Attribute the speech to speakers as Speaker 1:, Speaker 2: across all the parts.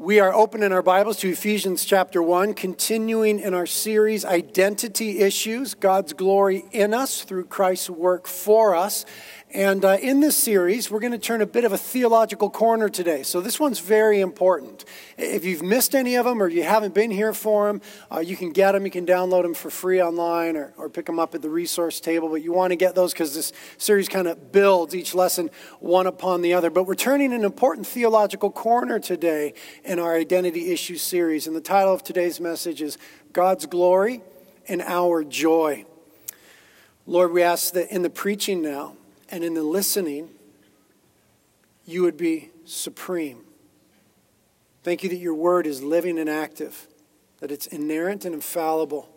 Speaker 1: We are opening our Bibles to Ephesians chapter 1, continuing in our series, Identity Issues God's Glory in Us through Christ's work for us. And uh, in this series, we're going to turn a bit of a theological corner today. So this one's very important. If you've missed any of them or you haven't been here for them, uh, you can get them. You can download them for free online or, or pick them up at the resource table. But you want to get those because this series kind of builds each lesson one upon the other. But we're turning an important theological corner today in our Identity Issues series. And the title of today's message is God's Glory and Our Joy. Lord, we ask that in the preaching now, and in the listening, you would be supreme. Thank you that your word is living and active, that it's inerrant and infallible,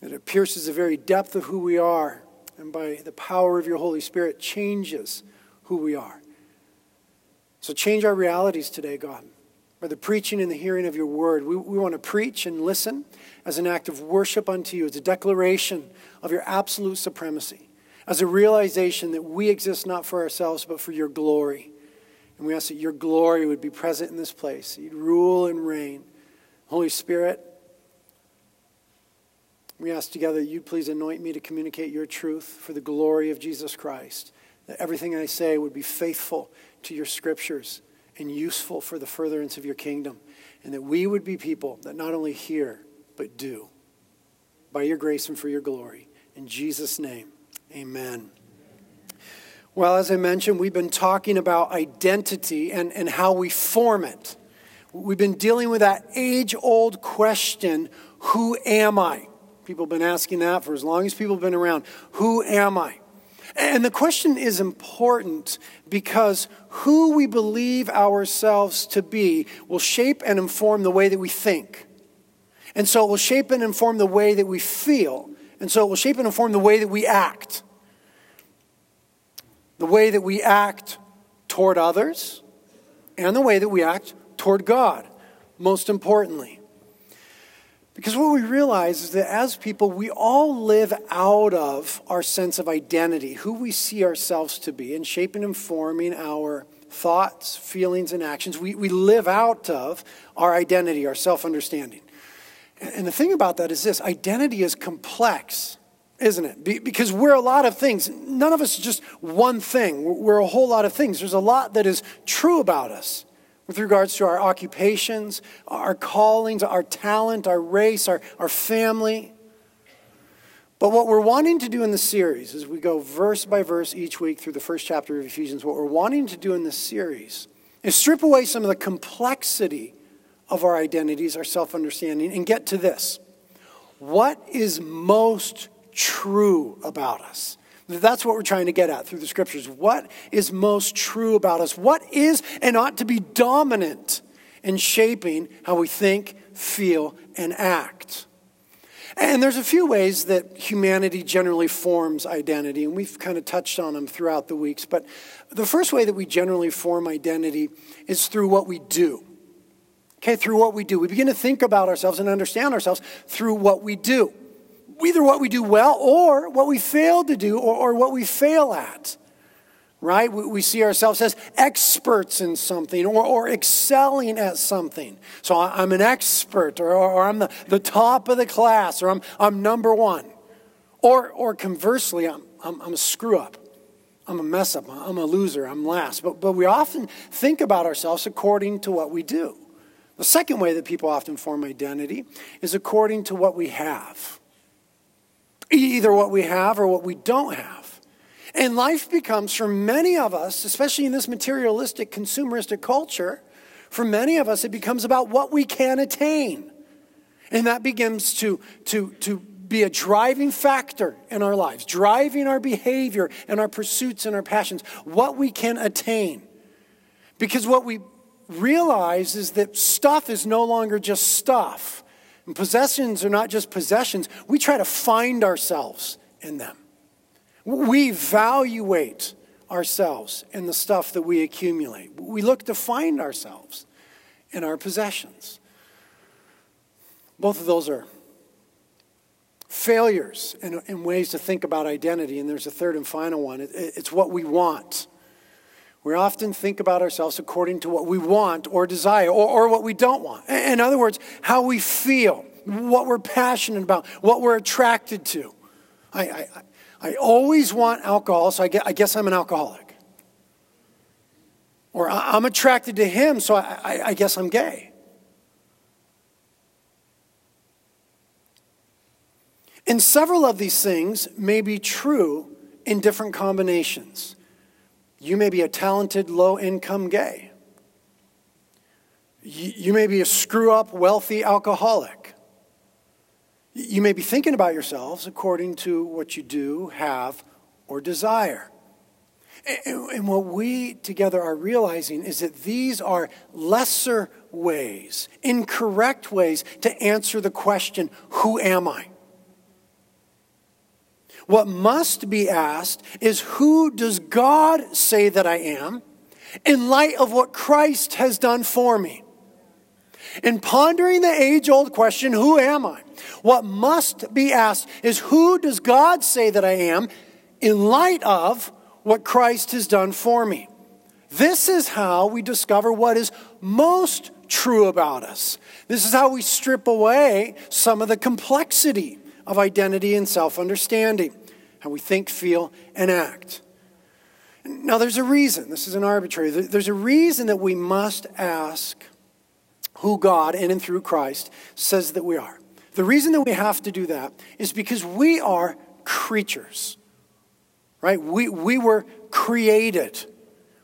Speaker 1: that it pierces the very depth of who we are, and by the power of your Holy Spirit changes who we are. So change our realities today, God. By the preaching and the hearing of your word, we, we want to preach and listen as an act of worship unto you, as a declaration of your absolute supremacy as a realization that we exist not for ourselves, but for your glory. And we ask that your glory would be present in this place. You'd rule and reign. Holy Spirit, we ask together you'd please anoint me to communicate your truth for the glory of Jesus Christ. That everything I say would be faithful to your scriptures and useful for the furtherance of your kingdom. And that we would be people that not only hear, but do. By your grace and for your glory. In Jesus' name. Amen. Well, as I mentioned, we've been talking about identity and, and how we form it. We've been dealing with that age old question who am I? People have been asking that for as long as people have been around. Who am I? And the question is important because who we believe ourselves to be will shape and inform the way that we think. And so it will shape and inform the way that we feel. And so it will shape and inform the way that we act. The way that we act toward others and the way that we act toward God, most importantly. Because what we realize is that as people, we all live out of our sense of identity, who we see ourselves to be, and shaping and forming our thoughts, feelings, and actions. We, we live out of our identity, our self understanding. And the thing about that is this identity is complex, isn't it? Because we're a lot of things. None of us is just one thing. We're a whole lot of things. There's a lot that is true about us with regards to our occupations, our callings, our talent, our race, our, our family. But what we're wanting to do in the series, as we go verse by verse each week through the first chapter of Ephesians, what we're wanting to do in this series is strip away some of the complexity of our identities, our self understanding, and get to this. What is most true about us? That's what we're trying to get at through the scriptures. What is most true about us? What is and ought to be dominant in shaping how we think, feel, and act? And there's a few ways that humanity generally forms identity, and we've kind of touched on them throughout the weeks. But the first way that we generally form identity is through what we do okay, through what we do. We begin to think about ourselves and understand ourselves through what we do. Either what we do well or what we fail to do or, or what we fail at. Right? We, see ourselves as experts in something or, or excelling at something. So I, am an expert or, or I'm the, the top of the class or I'm, I'm number one. Or, or conversely, I'm, I'm, I'm a screw up. I'm a mess up. I'm a loser. I'm last. But, but we often think about ourselves according to what we do. The second way that people often form identity is according to what we have. Either what we have or what we don't have. And life becomes, for many of us, especially in this materialistic, consumeristic culture, for many of us, it becomes about what we can attain. And that begins to, to, to be a driving factor in our lives, driving our behavior and our pursuits and our passions, what we can attain. Because what we realize is that stuff is no longer just stuff. And possessions are not just possessions. We try to find ourselves in them. We evaluate ourselves in the stuff that we accumulate. We look to find ourselves in our possessions. Both of those are failures in, ways to think about identity. And there's a third and final one it's what we want. We often think about ourselves according to what we want or desire or, or what we don't want. In other words, how we feel, what we're passionate about, what we're attracted to. I, I, I always want alcohol, so I guess, I guess I'm an alcoholic. Or I'm attracted to him, so I, I, I guess I'm gay. And several of these things may be true in different combinations. You may be a talented, low income gay. You may be a screw up, wealthy alcoholic. You may be thinking about yourselves according to what you do, have, or desire. And what we together are realizing is that these are lesser ways, incorrect ways to answer the question, Who am I? What must be asked is who does God say that I am in light of what Christ has done for me? In pondering the age old question, who am I? What must be asked is who does God say that I am in light of what Christ has done for me? This is how we discover what is most true about us. This is how we strip away some of the complexity of identity and self understanding, how we think, feel, and act. Now, there's a reason, this is an arbitrary, there's a reason that we must ask who God, in and through Christ, says that we are. The reason that we have to do that is because we are creatures, right? We, we were created.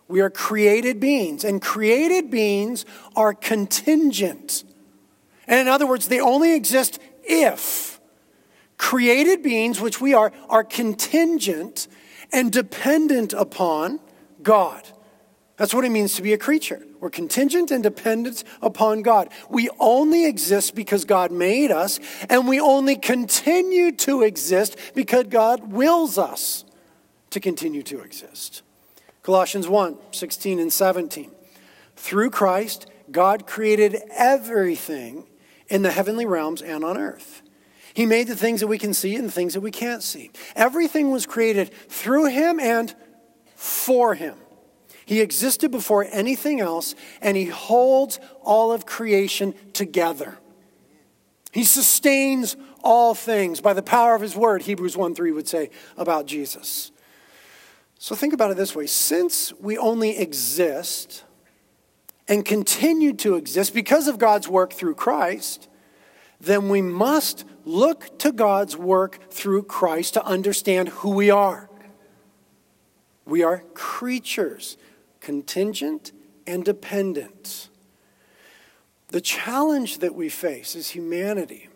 Speaker 1: We are created beings, and created beings are contingent. And in other words, they only exist if created beings, which we are, are contingent and dependent upon God. That's what it means to be a creature. We're contingent and dependent upon God. We only exist because God made us, and we only continue to exist because God wills us to continue to exist. Colossians 1 16 and 17. Through Christ, God created everything in the heavenly realms and on earth he made the things that we can see and the things that we can't see. Everything was created through him and for him. He existed before anything else, and he holds all of creation together. He sustains all things by the power of his word, Hebrews 1 3 would say about Jesus. So think about it this way since we only exist and continue to exist because of God's work through Christ, then we must look to God's work through Christ to understand who we are. We are creatures, contingent and dependent. The challenge that we face as humanity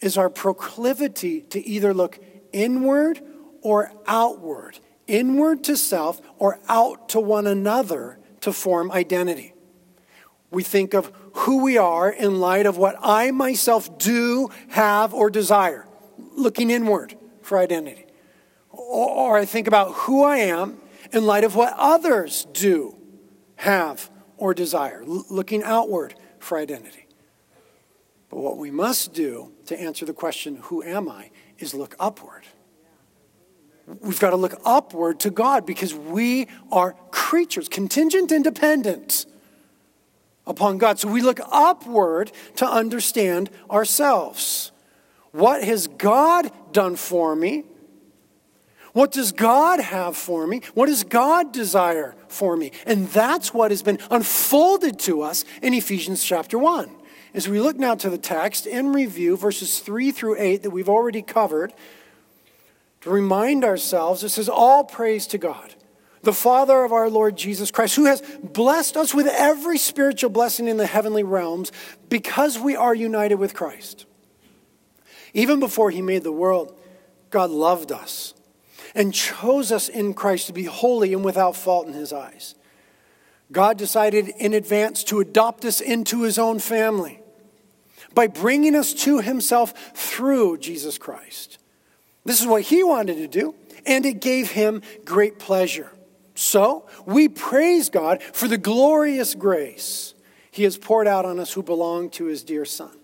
Speaker 1: is our proclivity to either look inward or outward, inward to self or out to one another to form identity. We think of who we are in light of what I myself do, have, or desire, looking inward for identity. Or, I think about who I am in light of what others do, have, or desire, looking outward for identity. But what we must do to answer the question, who am I, is look upward. We've got to look upward to God because we are creatures, contingent and dependent upon God. So we look upward to understand ourselves. What has God done for me? What does God have for me? What does God desire for me? And that's what has been unfolded to us in Ephesians chapter 1. As we look now to the text in review, verses 3 through 8 that we've already covered, to remind ourselves, it says, All praise to God the Father of our Lord Jesus Christ, who has blessed us with every spiritual blessing in the heavenly realms because we are united with Christ. Even before he made the world, God loved us and chose us in Christ to be holy and without fault in his eyes. God decided in advance to adopt us into his own family by bringing us to himself through Jesus Christ. This is what he wanted to do, and it gave him great pleasure. So, we praise God for the glorious grace He has poured out on us who belong to His dear Son.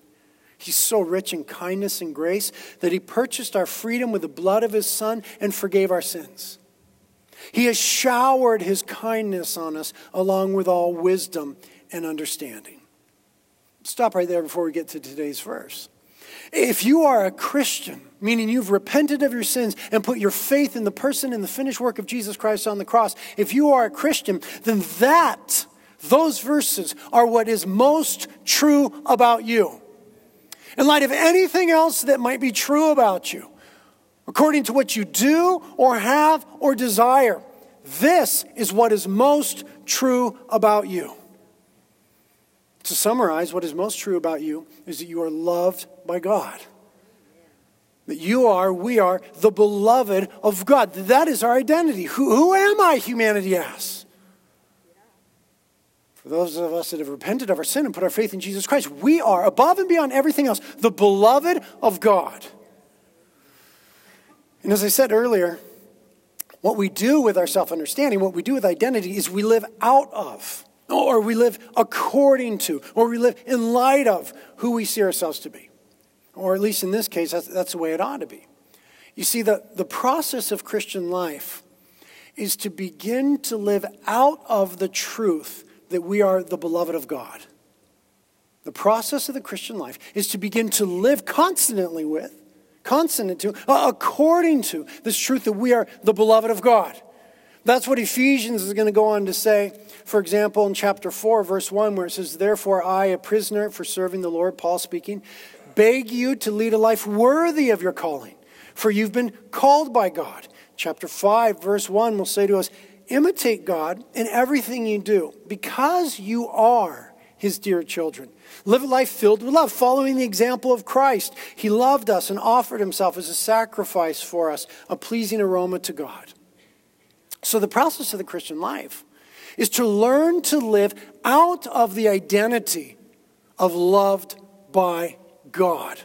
Speaker 1: He's so rich in kindness and grace that He purchased our freedom with the blood of His Son and forgave our sins. He has showered his kindness on us along with all wisdom and understanding. Stop right there before we get to today's verse. If you are a Christian, meaning you've repented of your sins and put your faith in the person and the finished work of Jesus Christ on the cross, if you are a Christian, then that, those verses are what is most true about you. In light of anything else that might be true about you, according to what you do or have or desire, this is what is most true about you. To summarize, what is most true about you is that you are loved by God. That you are, we are, the beloved of God. That is our identity. Who, who am I, humanity asks? For those of us that have repented of our sin and put our faith in Jesus Christ, we are, above and beyond everything else, the beloved of God. And as I said earlier, what we do with our self understanding, what we do with identity, is we live out of or we live according to, or we live in light of who we see ourselves to be. Or at least in this case, that's, that's the way it ought to be. You see, the, the process of Christian life is to begin to live out of the truth that we are the beloved of God. The process of the Christian life is to begin to live constantly with, consonant to, uh, according to this truth that we are the beloved of God. That's what Ephesians is going to go on to say, for example, in chapter 4, verse 1, where it says, Therefore, I, a prisoner for serving the Lord, Paul speaking, beg you to lead a life worthy of your calling, for you've been called by God. Chapter 5, verse 1 will say to us, Imitate God in everything you do, because you are his dear children. Live a life filled with love, following the example of Christ. He loved us and offered himself as a sacrifice for us, a pleasing aroma to God. So, the process of the Christian life is to learn to live out of the identity of loved by God.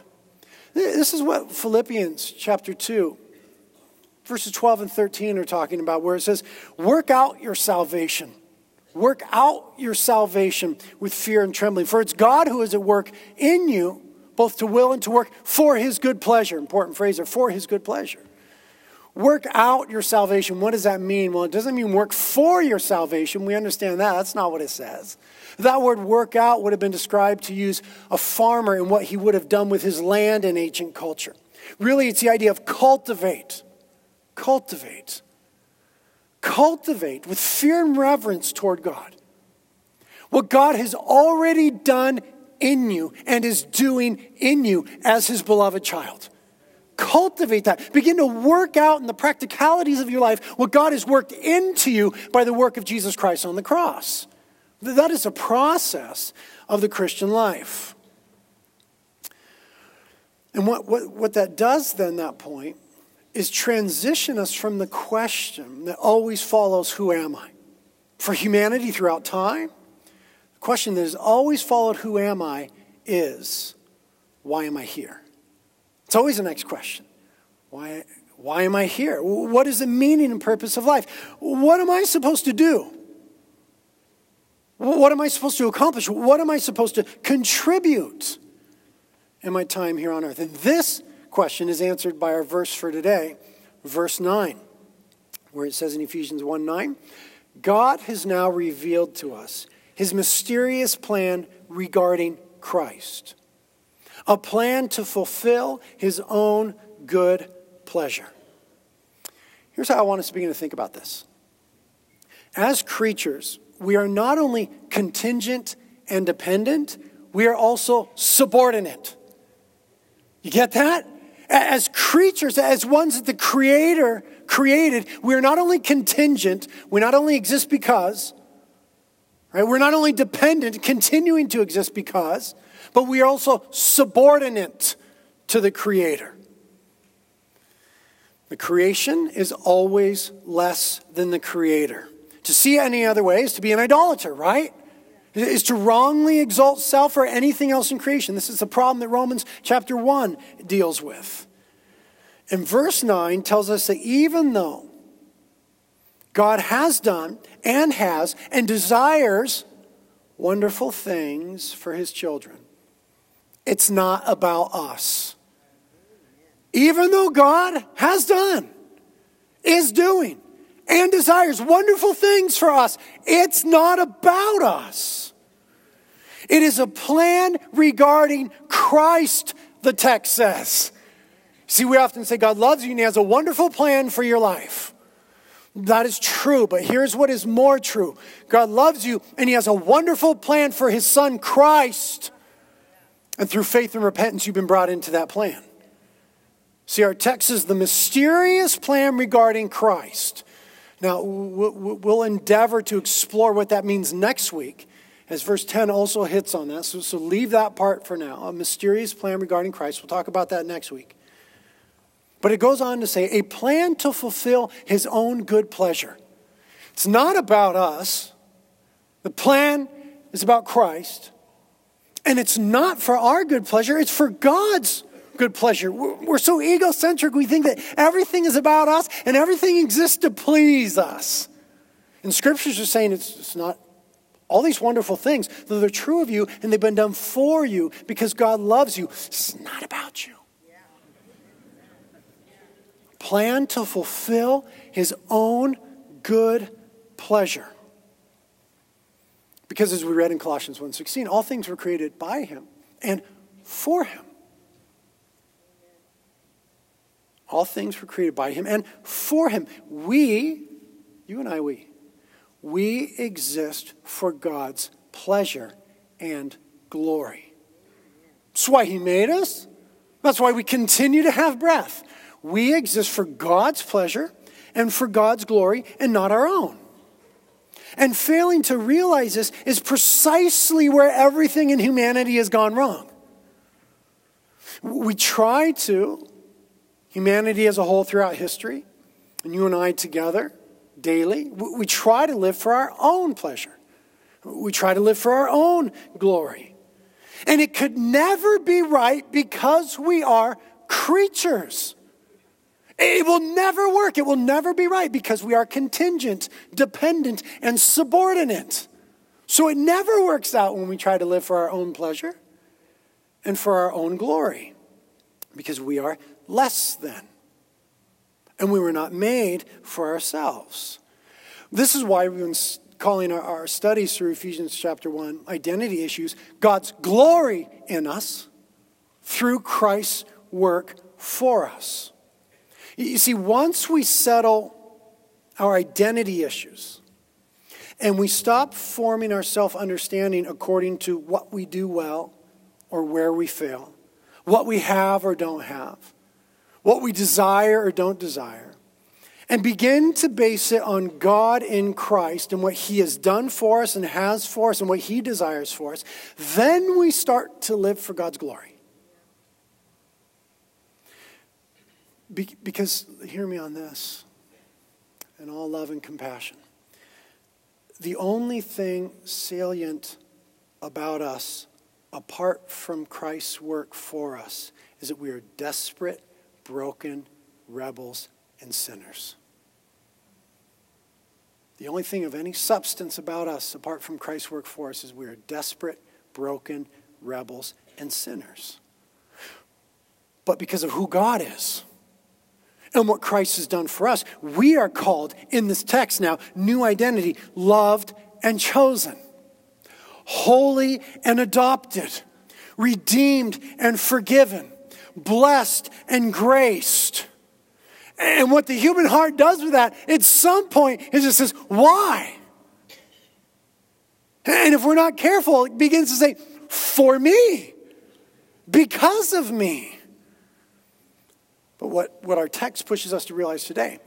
Speaker 1: This is what Philippians chapter 2, verses 12 and 13 are talking about, where it says, Work out your salvation. Work out your salvation with fear and trembling. For it's God who is at work in you, both to will and to work for his good pleasure. Important phrase there, for his good pleasure. Work out your salvation. What does that mean? Well, it doesn't mean work for your salvation. We understand that. That's not what it says. That word work out would have been described to use a farmer and what he would have done with his land in ancient culture. Really, it's the idea of cultivate. Cultivate. Cultivate with fear and reverence toward God. What God has already done in you and is doing in you as his beloved child. Cultivate that. Begin to work out in the practicalities of your life what God has worked into you by the work of Jesus Christ on the cross. That is a process of the Christian life. And what, what, what that does then, that point, is transition us from the question that always follows who am I? For humanity throughout time, the question that has always followed who am I is why am I here? It's always the next question. Why, why am I here? What is the meaning and purpose of life? What am I supposed to do? What am I supposed to accomplish? What am I supposed to contribute in my time here on earth? And this question is answered by our verse for today, verse 9, where it says in Ephesians 1 9, God has now revealed to us his mysterious plan regarding Christ a plan to fulfill his own good pleasure. Here's how I want us to begin to think about this. As creatures, we are not only contingent and dependent, we are also subordinate. You get that? As creatures, as ones that the Creator created, we are not only contingent, we not only exist because, right? We're not only dependent, continuing to exist because, but we are also subordinate to the Creator. The creation is always less than the Creator. To see any other way is to be an idolater, right? Is to wrongly exalt self or anything else in creation. This is the problem that Romans chapter 1 deals with. And verse 9 tells us that even though God has done and has and desires wonderful things for his children, it's not about us. Even though God has done, is doing, and desires wonderful things for us. It's not about us. It is a plan regarding Christ, the text says. See, we often say God loves you and He has a wonderful plan for your life. That is true, but here's what is more true God loves you and He has a wonderful plan for His Son, Christ. And through faith and repentance, you've been brought into that plan. See, our text is the mysterious plan regarding Christ. Now, we'll endeavor to explore what that means next week, as verse 10 also hits on that. So, so leave that part for now. A mysterious plan regarding Christ. We'll talk about that next week. But it goes on to say, a plan to fulfill his own good pleasure. It's not about us, the plan is about Christ. And it's not for our good pleasure, it's for God's good pleasure. We're so egocentric, we think that everything is about us and everything exists to please us. And scriptures are saying it's, it's not all these wonderful things, though they're true of you and they've been done for you because God loves you. It's not about you plan to fulfill his own good pleasure. Because as we read in Colossians 1:16, all things were created by him and for him. All things were created by him and for him. We, you and I, we, we exist for God's pleasure and glory. That's why he made us. That's why we continue to have breath. We exist for God's pleasure and for God's glory and not our own. And failing to realize this is precisely where everything in humanity has gone wrong. We try to, humanity as a whole throughout history, and you and I together daily, we try to live for our own pleasure. We try to live for our own glory. And it could never be right because we are creatures. It will never work. It will never be right because we are contingent, dependent, and subordinate. So it never works out when we try to live for our own pleasure and for our own glory because we are less than. And we were not made for ourselves. This is why we've been calling our, our studies through Ephesians chapter 1 identity issues God's glory in us through Christ's work for us. You see, once we settle our identity issues and we stop forming our self understanding according to what we do well or where we fail, what we have or don't have, what we desire or don't desire, and begin to base it on God in Christ and what He has done for us and has for us and what He desires for us, then we start to live for God's glory. Be- because, hear me on this, in all love and compassion. The only thing salient about us, apart from Christ's work for us, is that we are desperate, broken rebels and sinners. The only thing of any substance about us, apart from Christ's work for us, is we are desperate, broken rebels and sinners. But because of who God is, and what Christ has done for us. We are called in this text now, new identity, loved and chosen, holy and adopted, redeemed and forgiven, blessed and graced. And what the human heart does with that, at some point, it says, Why? And if we're not careful, it begins to say, For me, because of me. But what, what our text pushes us to realize today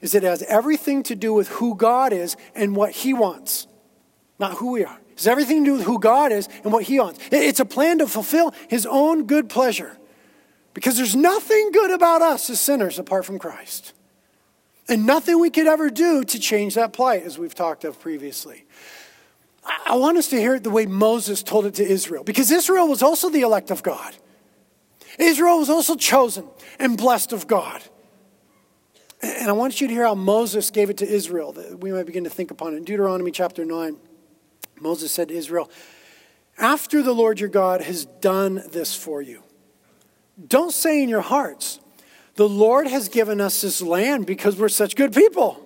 Speaker 1: is it has everything to do with who God is and what He wants, not who we are. Has everything to do with who God is and what He wants. It's a plan to fulfill His own good pleasure. Because there's nothing good about us as sinners apart from Christ. And nothing we could ever do to change that plight, as we've talked of previously. I want us to hear it the way Moses told it to Israel, because Israel was also the elect of God. Israel was also chosen and blessed of God. And I want you to hear how Moses gave it to Israel, that we might begin to think upon it. In Deuteronomy chapter 9, Moses said to Israel, After the Lord your God has done this for you, don't say in your hearts, The Lord has given us this land because we're such good people.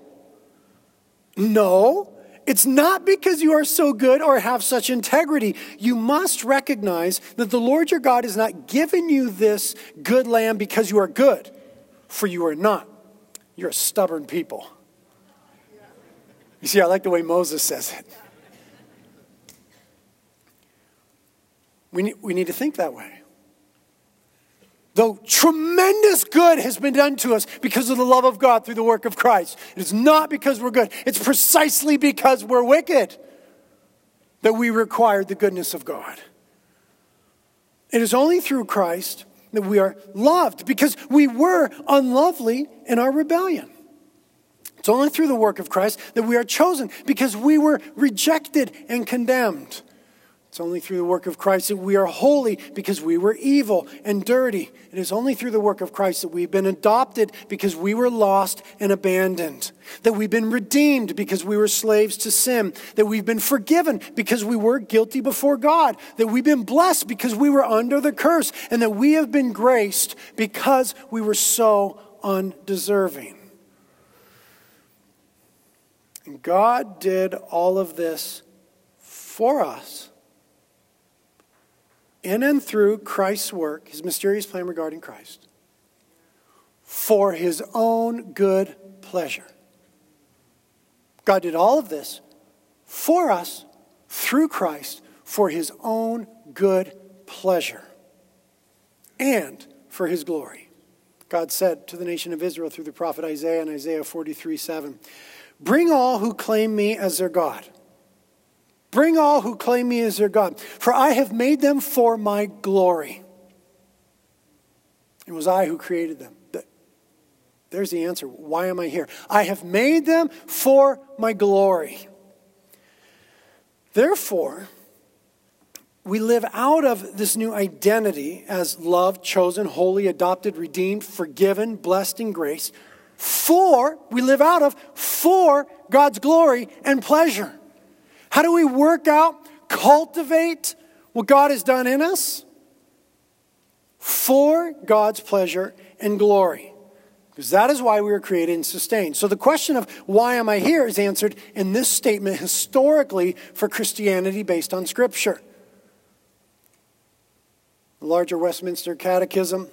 Speaker 1: No, it's not because you are so good or have such integrity. You must recognize that the Lord your God has not given you this good land because you are good, for you are not. You're a stubborn people. You see, I like the way Moses says it. We need, we need to think that way. Though tremendous good has been done to us because of the love of God through the work of Christ. It is not because we're good, it's precisely because we're wicked that we require the goodness of God. It is only through Christ that we are loved because we were unlovely in our rebellion. It's only through the work of Christ that we are chosen because we were rejected and condemned. It's only through the work of Christ that we are holy because we were evil and dirty. It is only through the work of Christ that we've been adopted because we were lost and abandoned. That we've been redeemed because we were slaves to sin. That we've been forgiven because we were guilty before God. That we've been blessed because we were under the curse. And that we have been graced because we were so undeserving. And God did all of this for us in and through Christ's work, his mysterious plan regarding Christ, for his own good pleasure. God did all of this for us through Christ for his own good pleasure and for his glory. God said to the nation of Israel through the prophet Isaiah in Isaiah 43 7, Bring all who claim me as their God. Bring all who claim me as their God, for I have made them for my glory. It was I who created them. There's the answer. Why am I here? I have made them for my glory. Therefore, we live out of this new identity as loved, chosen, holy, adopted, redeemed, forgiven, blessed in grace. For, we live out of for God's glory and pleasure. How do we work out, cultivate what God has done in us? For God's pleasure and glory. Because that is why we were created and sustained. So the question of why am I here is answered in this statement historically for Christianity based on Scripture. The larger Westminster Catechism,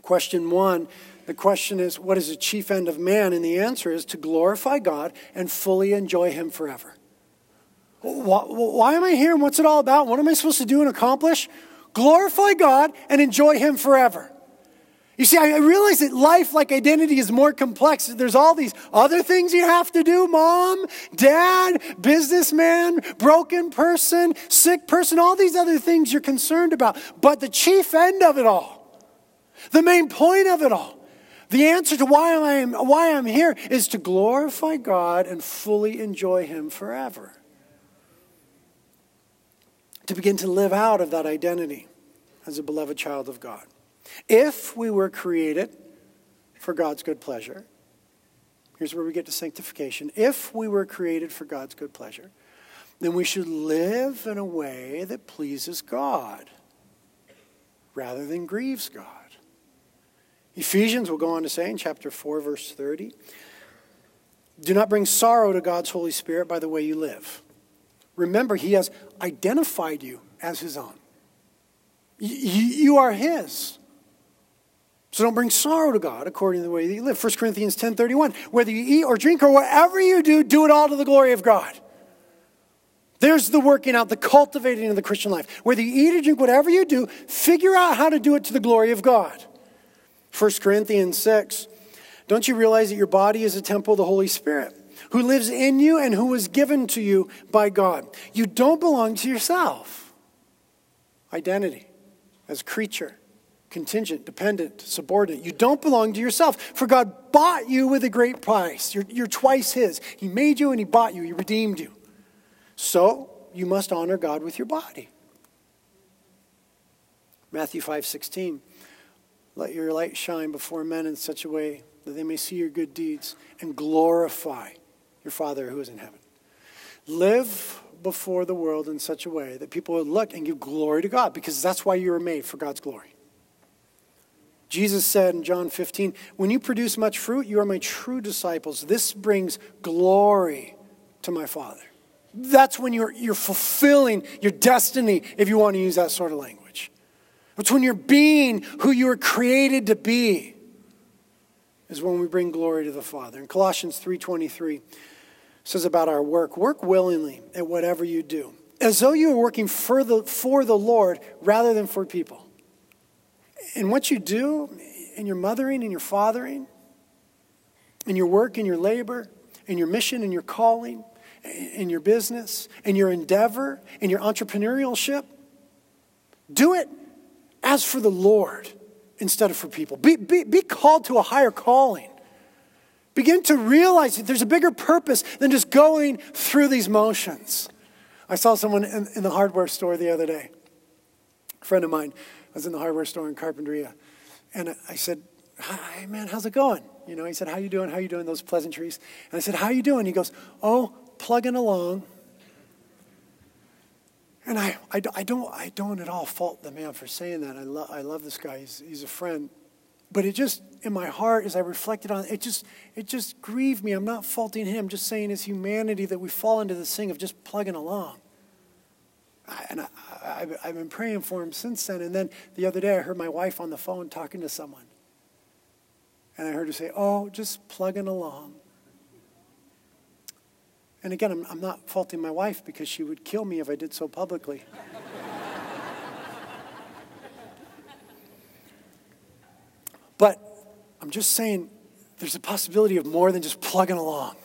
Speaker 1: question one. The question is, what is the chief end of man? And the answer is to glorify God and fully enjoy Him forever. Why am I here and what's it all about? What am I supposed to do and accomplish? Glorify God and enjoy Him forever. You see, I realize that life, like identity, is more complex. There's all these other things you have to do mom, dad, businessman, broken person, sick person, all these other things you're concerned about. But the chief end of it all, the main point of it all, the answer to why I'm, why I'm here is to glorify God and fully enjoy Him forever to begin to live out of that identity as a beloved child of God. If we were created for God's good pleasure, here's where we get to sanctification. If we were created for God's good pleasure, then we should live in a way that pleases God rather than grieves God. Ephesians will go on to say in chapter 4, verse 30 do not bring sorrow to God's Holy Spirit by the way you live. Remember, He has identified you as His own. You are His. So don't bring sorrow to God according to the way that you live. 1 Corinthians 10.31, whether you eat or drink or whatever you do, do it all to the glory of God. There's the working out, the cultivating of the Christian life. Whether you eat or drink, whatever you do, figure out how to do it to the glory of God. 1 Corinthians 6, don't you realize that your body is a temple of the Holy Spirit? Who lives in you and who was given to you by God. You don't belong to yourself. Identity as creature, contingent, dependent, subordinate. You don't belong to yourself, for God bought you with a great price. You're, you're twice His. He made you and He bought you, He redeemed you. So you must honor God with your body. Matthew 5 16. Let your light shine before men in such a way that they may see your good deeds and glorify your Father who is in heaven. Live before the world in such a way that people will look and give glory to God because that's why you were made for God's glory. Jesus said in John 15, When you produce much fruit, you are my true disciples. This brings glory to my Father. That's when you're, you're fulfilling your destiny, if you want to use that sort of language. It's when you're being who you were created to be, is when we bring glory to the Father. In Colossians 3.23 says about our work, work willingly at whatever you do, as though you were working for the, for the Lord rather than for people. And what you do in your mothering and your fathering, in your work and your labor, in your mission and your calling, in your business, in your endeavor, in your entrepreneurship, do it as for the Lord instead of for people. Be, be, be called to a higher calling. Begin to realize that there's a bigger purpose than just going through these motions. I saw someone in, in the hardware store the other day, a friend of mine was in the hardware store in Carpinteria. And I said, Hi, man, how's it going? You know, he said, How you doing? How you doing? Those pleasantries. And I said, How you doing? He goes, Oh, plugging along. And I, I, I, don't, I don't at all fault the man for saying that. I, lo- I love this guy. He's, he's a friend. But it just, in my heart, as I reflected on it, just, it just grieved me. I'm not faulting him, I'm just saying his humanity that we fall into this thing of just plugging along. And I, I've, I've been praying for him since then. And then the other day, I heard my wife on the phone talking to someone. And I heard her say, Oh, just plugging along. And again, I'm, I'm not faulting my wife because she would kill me if I did so publicly. but I'm just saying there's a possibility of more than just plugging along.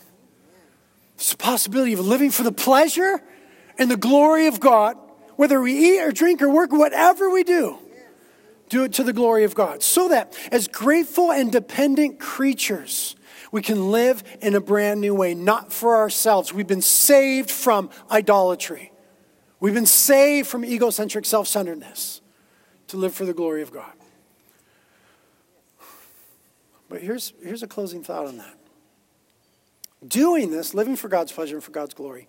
Speaker 1: There's a possibility of living for the pleasure and the glory of God whether we eat or drink or work, whatever we do, do it to the glory of God. So that as grateful and dependent creatures, we can live in a brand new way, not for ourselves. We've been saved from idolatry. We've been saved from egocentric self centeredness to live for the glory of God. But here's, here's a closing thought on that. Doing this, living for God's pleasure and for God's glory,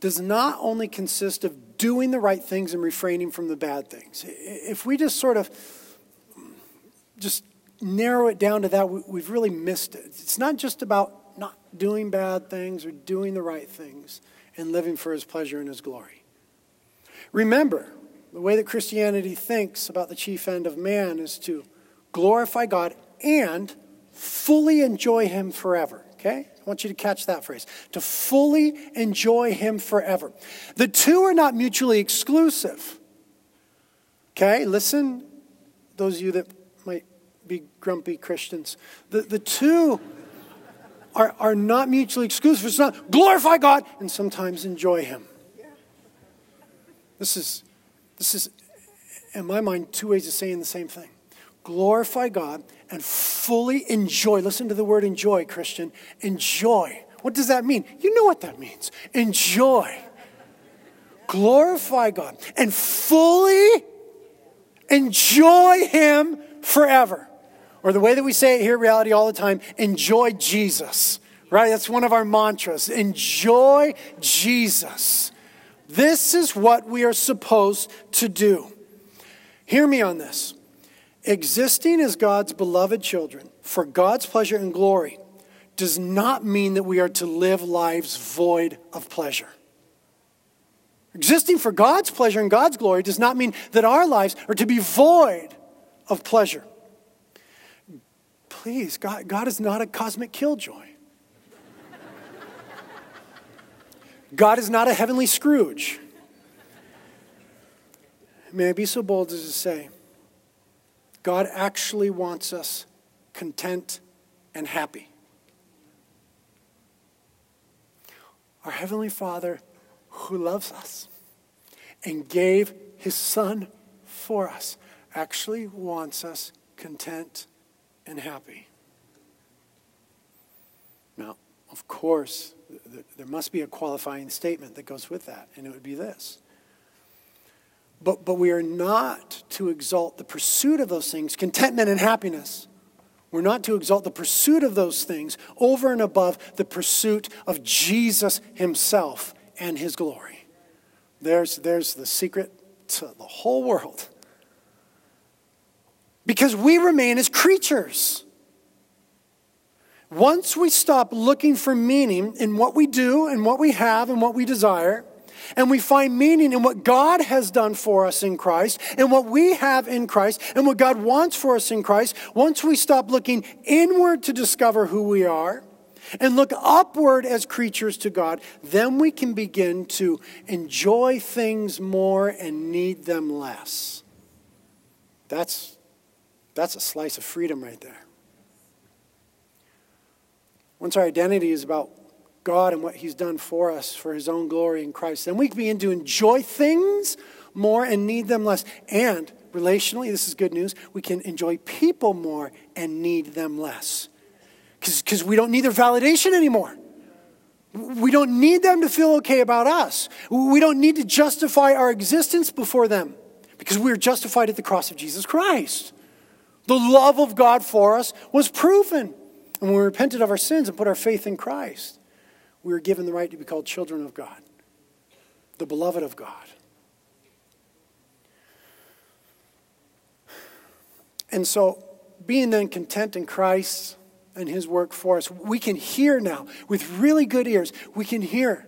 Speaker 1: does not only consist of doing the right things and refraining from the bad things. If we just sort of just narrow it down to that, we've really missed it. It's not just about not doing bad things or doing the right things and living for his pleasure and his glory. Remember, the way that Christianity thinks about the chief end of man is to glorify God and fully enjoy him forever. Okay? I want you to catch that phrase. To fully enjoy Him forever. The two are not mutually exclusive. Okay? Listen, those of you that might be grumpy Christians. The, the two are, are not mutually exclusive. It's not glorify God and sometimes enjoy Him. This is, this is, in my mind, two ways of saying the same thing glorify God and fully enjoy. Listen to the word enjoy, Christian. Enjoy. What does that mean? You know what that means. Enjoy. Glorify God and fully enjoy Him forever. Or the way that we say it here, reality, all the time, enjoy Jesus. Right? That's one of our mantras. Enjoy Jesus. This is what we are supposed to do. Hear me on this. Existing as God's beloved children for God's pleasure and glory does not mean that we are to live lives void of pleasure. Existing for God's pleasure and God's glory does not mean that our lives are to be void of pleasure. Please, God, God is not a cosmic killjoy. God is not a heavenly Scrooge. May I be so bold as to say, God actually wants us content and happy. Our Heavenly Father, who loves us and gave His Son for us, actually wants us content and happy. Now, of course, there must be a qualifying statement that goes with that, and it would be this but, but we are not to exalt the pursuit of those things, contentment and happiness. We're not to exalt the pursuit of those things over and above the pursuit of Jesus himself and his glory. There's, there's the secret to the whole world. Because we remain as creatures. Once we stop looking for meaning in what we do and what we have and what we desire, and we find meaning in what God has done for us in Christ and what we have in Christ and what God wants for us in Christ, once we stop looking inward to discover who we are and look upward as creatures to God, then we can begin to enjoy things more and need them less. That's, that's a slice of freedom right there. Once our identity is about God and what He's done for us for His own glory in Christ, then we begin to enjoy things more and need them less. And relationally, this is good news, we can enjoy people more and need them less. Because we don't need their validation anymore. We don't need them to feel okay about us. We don't need to justify our existence before them because we are justified at the cross of Jesus Christ. The love of God for us was proven. And when we repented of our sins and put our faith in Christ, we are given the right to be called children of God, the beloved of God. And so, being then content in Christ and his work for us, we can hear now with really good ears, we can hear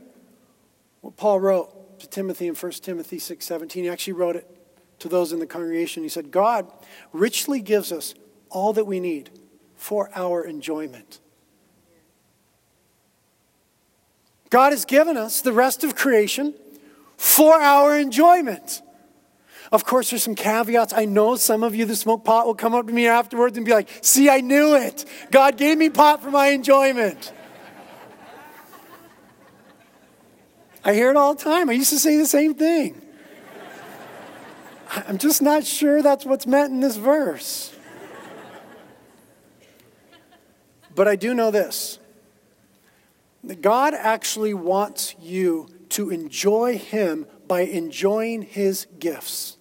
Speaker 1: what Paul wrote to Timothy in 1 Timothy 6 17. He actually wrote it to those in the congregation. He said, God richly gives us all that we need for our enjoyment. God has given us the rest of creation for our enjoyment. Of course, there's some caveats. I know some of you that smoke pot will come up to me afterwards and be like, See, I knew it. God gave me pot for my enjoyment. I hear it all the time. I used to say the same thing. I'm just not sure that's what's meant in this verse. But I do know this God actually wants you to enjoy Him by enjoying His gifts.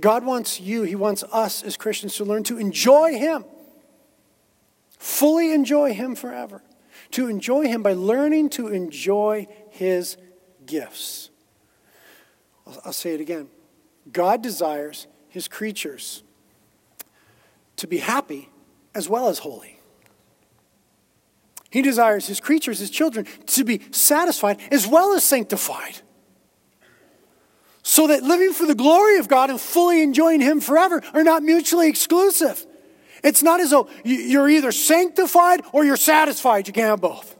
Speaker 1: God wants you, He wants us as Christians to learn to enjoy Him, fully enjoy Him forever. To enjoy Him by learning to enjoy His gifts. I'll, say it again. God desires His creatures to be happy as well as holy. He desires his creatures, his children, to be satisfied as well as sanctified. So that living for the glory of God and fully enjoying him forever are not mutually exclusive. It's not as though you're either sanctified or you're satisfied. You can't have both.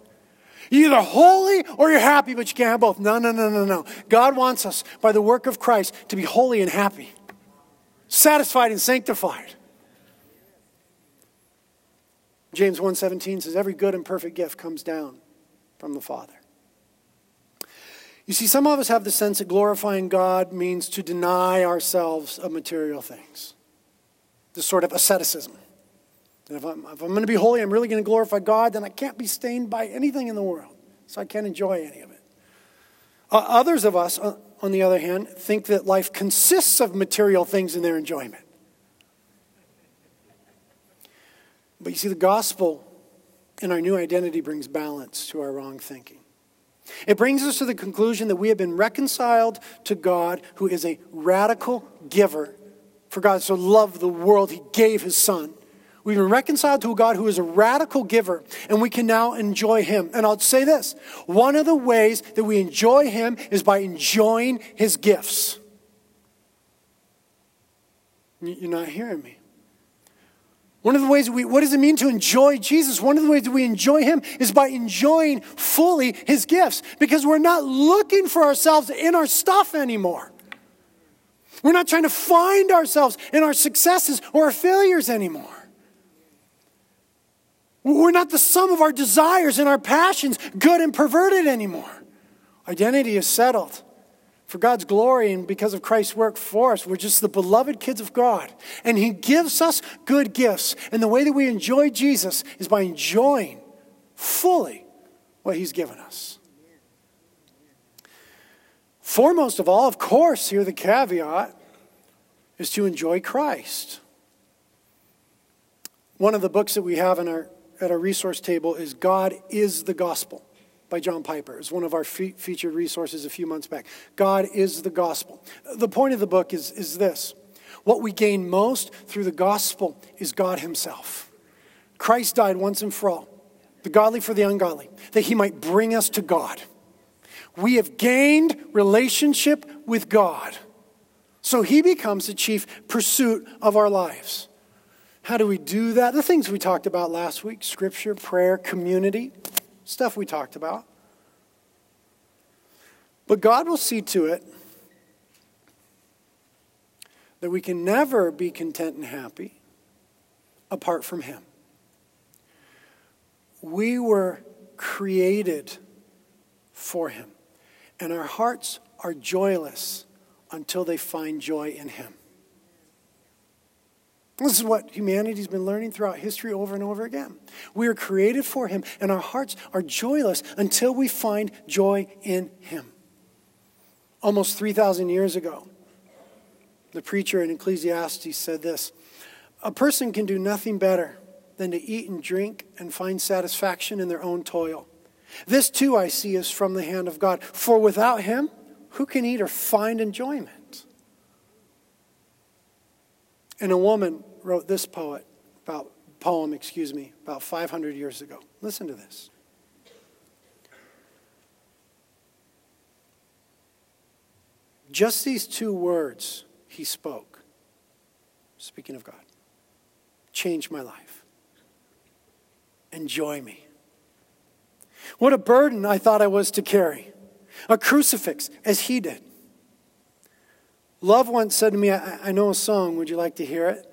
Speaker 1: You're either holy or you're happy, but you can't have both. No, no, no, no, no. God wants us, by the work of Christ, to be holy and happy, satisfied and sanctified. James 1:17 says every good and perfect gift comes down from the Father. You see, some of us have the sense that glorifying God means to deny ourselves of material things. This sort of asceticism. And if I'm, if I'm going to be holy, I'm really going to glorify God, then I can't be stained by anything in the world. So I can't enjoy any of it. Uh, others of us, uh, on the other hand, think that life consists of material things in their enjoyment. But you see, the gospel and our new identity brings balance to our wrong thinking. It brings us to the conclusion that we have been reconciled to God, who is a radical giver. For God so loved the world, he gave his son. We've been reconciled to a God who is a radical giver, and we can now enjoy him. And I'll say this one of the ways that we enjoy him is by enjoying his gifts. You're not hearing me. One of the ways we, what does it mean to enjoy Jesus? One of the ways that we enjoy Him is by enjoying fully His gifts because we're not looking for ourselves in our stuff anymore. We're not trying to find ourselves in our successes or our failures anymore. We're not the sum of our desires and our passions, good and perverted anymore. Identity is settled for God's glory and because of Christ's work for us. We're just the beloved kids of God. And He gives us good gifts. And the way that we enjoy Jesus is by enjoying fully what He's given us. Foremost of all, of course, here the caveat is to enjoy Christ. One of the books that we have in our, at our resource table is God is the Gospel by John Piper. It's one of our fe- featured resources a few months back. God is the gospel. The point of the book is, is this What we gain most through the gospel is God Himself. Christ died once and for all, the godly for the ungodly, that He might bring us to God. We have gained relationship with God. So He becomes the chief pursuit of our lives. How do we do that? The things we talked about last week scripture, prayer, community, stuff we talked about. But God will see to it that we can never be content and happy apart from Him. We were created for Him, and our hearts are joyless until they find joy in Him. This is what humanity's been learning throughout history over and over again. We are created for Him, and our hearts are joyless until we find joy in Him. Almost 3,000 years ago, the preacher in Ecclesiastes said this A person can do nothing better than to eat and drink and find satisfaction in their own toil. This too I see is from the hand of God. For without Him, who can eat or find enjoyment? And a woman wrote this poet about poem, excuse me, about 500 years ago. Listen to this. Just these two words he spoke, speaking of God, changed my life. Enjoy me. What a burden I thought I was to carry. A crucifix, as he did. Love once said to me, I, I know a song, would you like to hear it?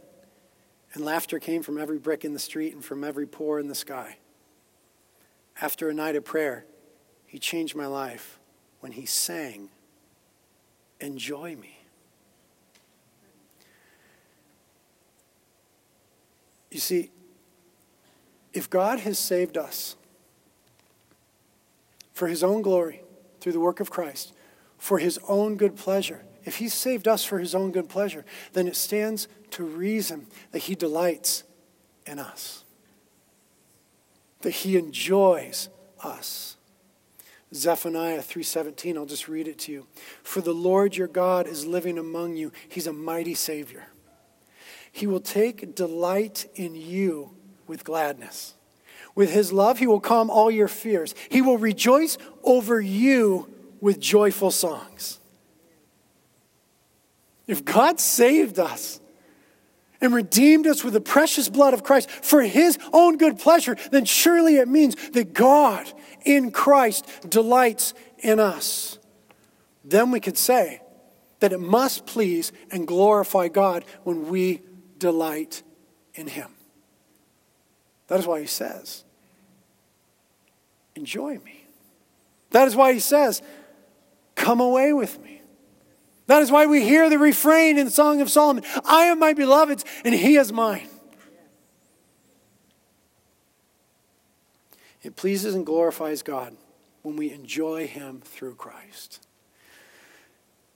Speaker 1: And laughter came from every brick in the street and from every pore in the sky. After a night of prayer, he changed my life when he sang, Enjoy me. You see, if God has saved us for his own glory through the work of Christ, for his own good pleasure, if he's saved us for his own good pleasure, then it stands to reason that he delights in us, that he enjoys us. Zephaniah 3:17 I'll just read it to you. For the Lord your God is living among you. He's a mighty savior. He will take delight in you with gladness. With his love, he will calm all your fears. He will rejoice over you with joyful songs. If God saved us and redeemed us with the precious blood of Christ for his own good pleasure, then surely it means that God in Christ delights in us. Then we could say that it must please and glorify God when we delight in Him. That is why He says, Enjoy me. That is why He says, Come away with me. That is why we hear the refrain in the Song of Solomon I am my beloved's, and He is mine. It pleases and glorifies God when we enjoy Him through Christ.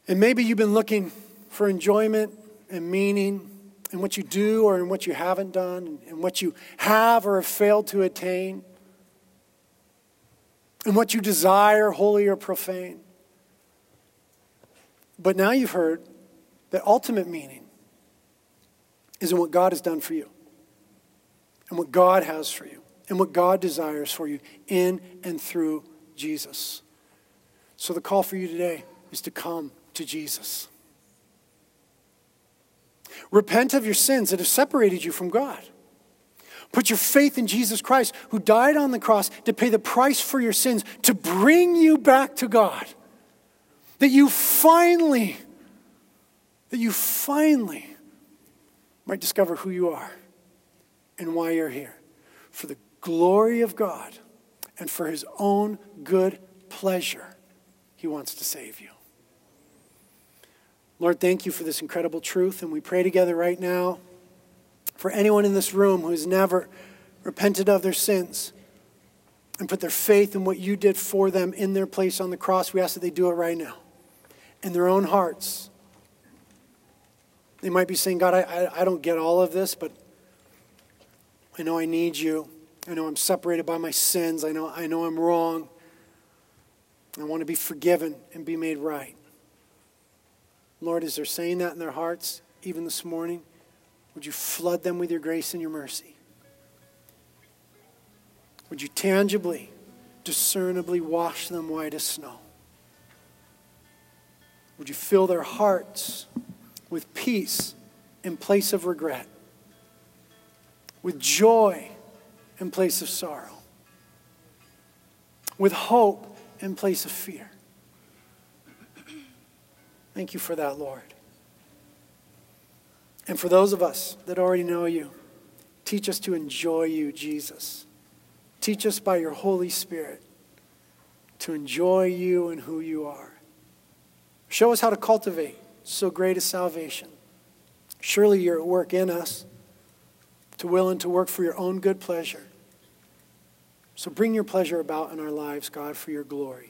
Speaker 1: And maybe you've been looking for enjoyment and meaning in what you do or in what you haven't done, in what you have or have failed to attain, in what you desire, holy or profane. But now you've heard that ultimate meaning is in what God has done for you and what God has for you and what God desires for you in and through Jesus. So the call for you today is to come to Jesus. Repent of your sins that have separated you from God. Put your faith in Jesus Christ, who died on the cross to pay the price for your sins, to bring you back to God. That you finally, that you finally might discover who you are and why you're here. For the glory of God and for his own good pleasure, he wants to save you. Lord, thank you for this incredible truth. And we pray together right now for anyone in this room who has never repented of their sins and put their faith in what you did for them in their place on the cross. We ask that they do it right now in their own hearts. They might be saying, God, I, I, I don't get all of this, but I know I need you. I know I'm separated by my sins. I know, I know I'm wrong. I want to be forgiven and be made right. Lord, as they're saying that in their hearts, even this morning, would you flood them with your grace and your mercy? Would you tangibly, discernibly wash them white as snow? Would you fill their hearts with peace in place of regret, with joy in place of sorrow, with hope in place of fear? Thank you for that, Lord. And for those of us that already know you, teach us to enjoy you, Jesus. Teach us by your Holy Spirit to enjoy you and who you are. Show us how to cultivate so great a salvation. Surely you're at work in us to will and to work for your own good pleasure. So bring your pleasure about in our lives, God, for your glory.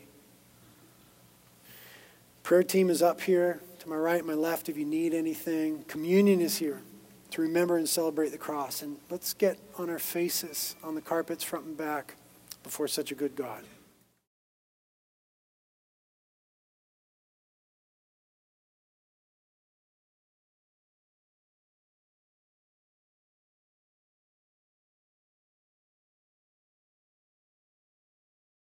Speaker 1: Prayer team is up here to my right, my left, if you need anything. Communion is here to remember and celebrate the cross. And let's get on our faces on the carpets, front and back, before such a good God.